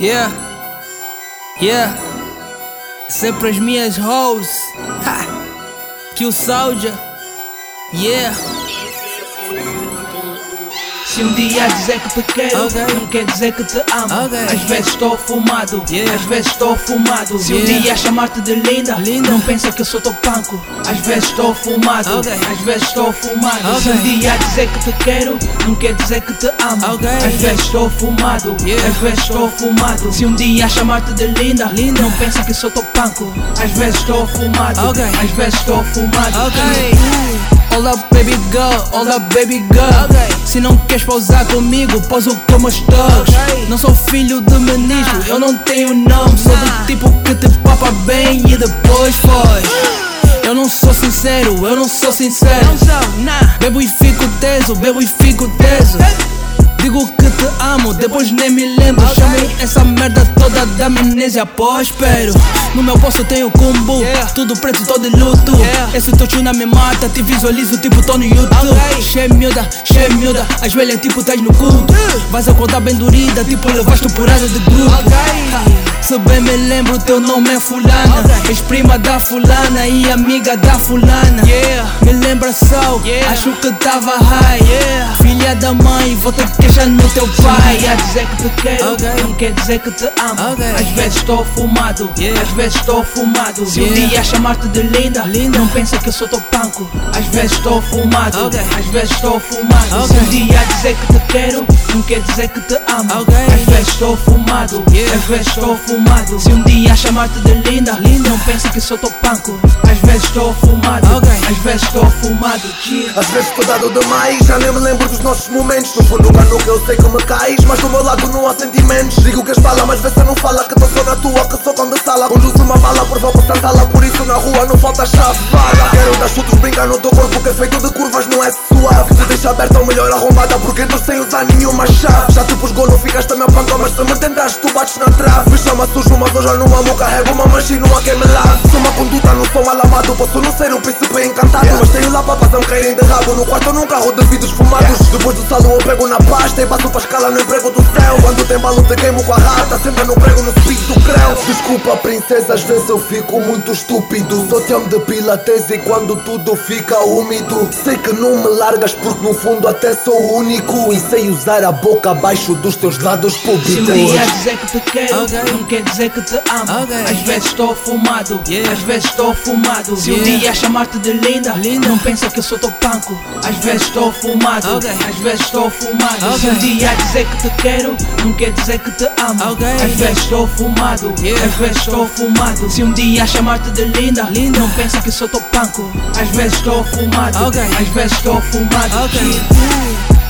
Yeah, yeah. Sempre as minhas hoes. Ha. Kill Soldier. Yeah. Se um dia dizer que te quero, Ok. não quer dizer que te amo. Ok. Às vezes estou fumado, Yeah. às vezes estou fumado. Se um Yeah. dia chamar-te de linda, Linda. não pensa que eu sou teu panco. Às vezes estou fumado, Ok. às vezes estou fumado. Se um dia dizer que te quero, não quer dizer que te amo. Às vezes estou fumado, Yeah. às vezes estou fumado. Se um dia chamar-te de linda, Linda. não pensa que sou teu panco. Às vezes estou fumado, às vezes estou fumado. Up, baby girl, up, baby girl. Ok. Se não queres pousar comigo, pouso como os thugs. Ok. Não sou filho de ministro, eu não tenho nome. Sou do tipo que te papa bem e depois foge. Eu não sou sincero, eu não sou sincero. Não sou, nah. Bebo e fico teso, bebo e fico teso. Digo que te amo, depois nem me lembro. Chamo essa merda toda da amnésia pós-espero. No meu bolso tenho combo, Yeah. tudo preto, todo de luto. Yeah. Esse teu tio não me mata, te visualizo tipo tô no YouTube. Cheia miúda, cheia miúda, as velhas tipo tás no culto. Vais acordar bem durida, tipo levaste porrada de grupo. Se bem me lembro, teu nome é Fulana. Ok. És prima da Fulana e amiga da Fulana. Yeah. Me lembra só, Yeah. acho que tava high. Yeah. Filha da mãe, vou te queixar no teu pai. A dizer que te quero, Ok. não quer dizer que te amo. Ok. Às vezes estou fumado, Yeah. às vezes estou fumado. Se um dia chamar-te de linda, Linda. não pensa que eu sou teu panco. Às vezes estou fumado, Ok. às vezes estou fumado. Se um dia dizer que te quero, não quer dizer que te amo. Às vezes estou fumado, Yeah. às vezes estou fumado. Se um dia chamar-te de linda, Linda. não pensa que sou teu panco. Às vezes estou fumado, Ok. às vezes estou fumado. Yeah. Às vezes estou dado demais, já nem me lembro dos nossos momentos. No fundo cá nunca eu sei que me cais Mas do meu lado não há sentimentos. Digo que as falas, mas vê se não fala Que tô só na tua, que sou de sala. Conduzo uma bala de sala Por isso na rua não falta chave. Bala Quero dar chutos, brincar no teu corpo Que é feito de curvas, não é suave aberta ou melhor arrombada Porque entro sem usar nenhuma chave Já te pus golo, ficaste a minha panca Mas se me tentaste, tu bates na trave. Me chama sujo, mas eu não amo Carrego uma não há quem me lave Sou uma conduta, não sou alamado Posso não ser um príncipe encantado. Mas tenho lá papas a me caírem de rabo No quarto ou num carro de vidros fumados. Depois do salão eu pego na pasta E passo para escala no emprego do céu. Quando tem balo te queimo com a rata Sempre no prego no speed do creu. Desculpa princesa, às vezes eu fico muito estúpido. Só te amo de pilates e quando tudo fica úmido Sei que não me largas porque no fundo até sou único E sei usar a boca abaixo dos teus lados Se um públicos dia dizer que te quero, Ok. não quer dizer que te amo. Ok. Às vezes estou fumado, Yeah. às vezes estou fumado. Se um Yeah. dia chamar-te de linda, Linda. não pensa que eu sou teu panco. Às vezes estou fumado, Ok. às vezes estou fumado. Se um dia dizer que te quero, não quer dizer que te amo. Às vezes estou fumado, Yeah. às vezes estou fumado. Se um dia chamar-te de linda, Linda. não pensa que eu sou teu panco. Às vezes estou fumado, às vezes estou fumado. Ok. Yeah.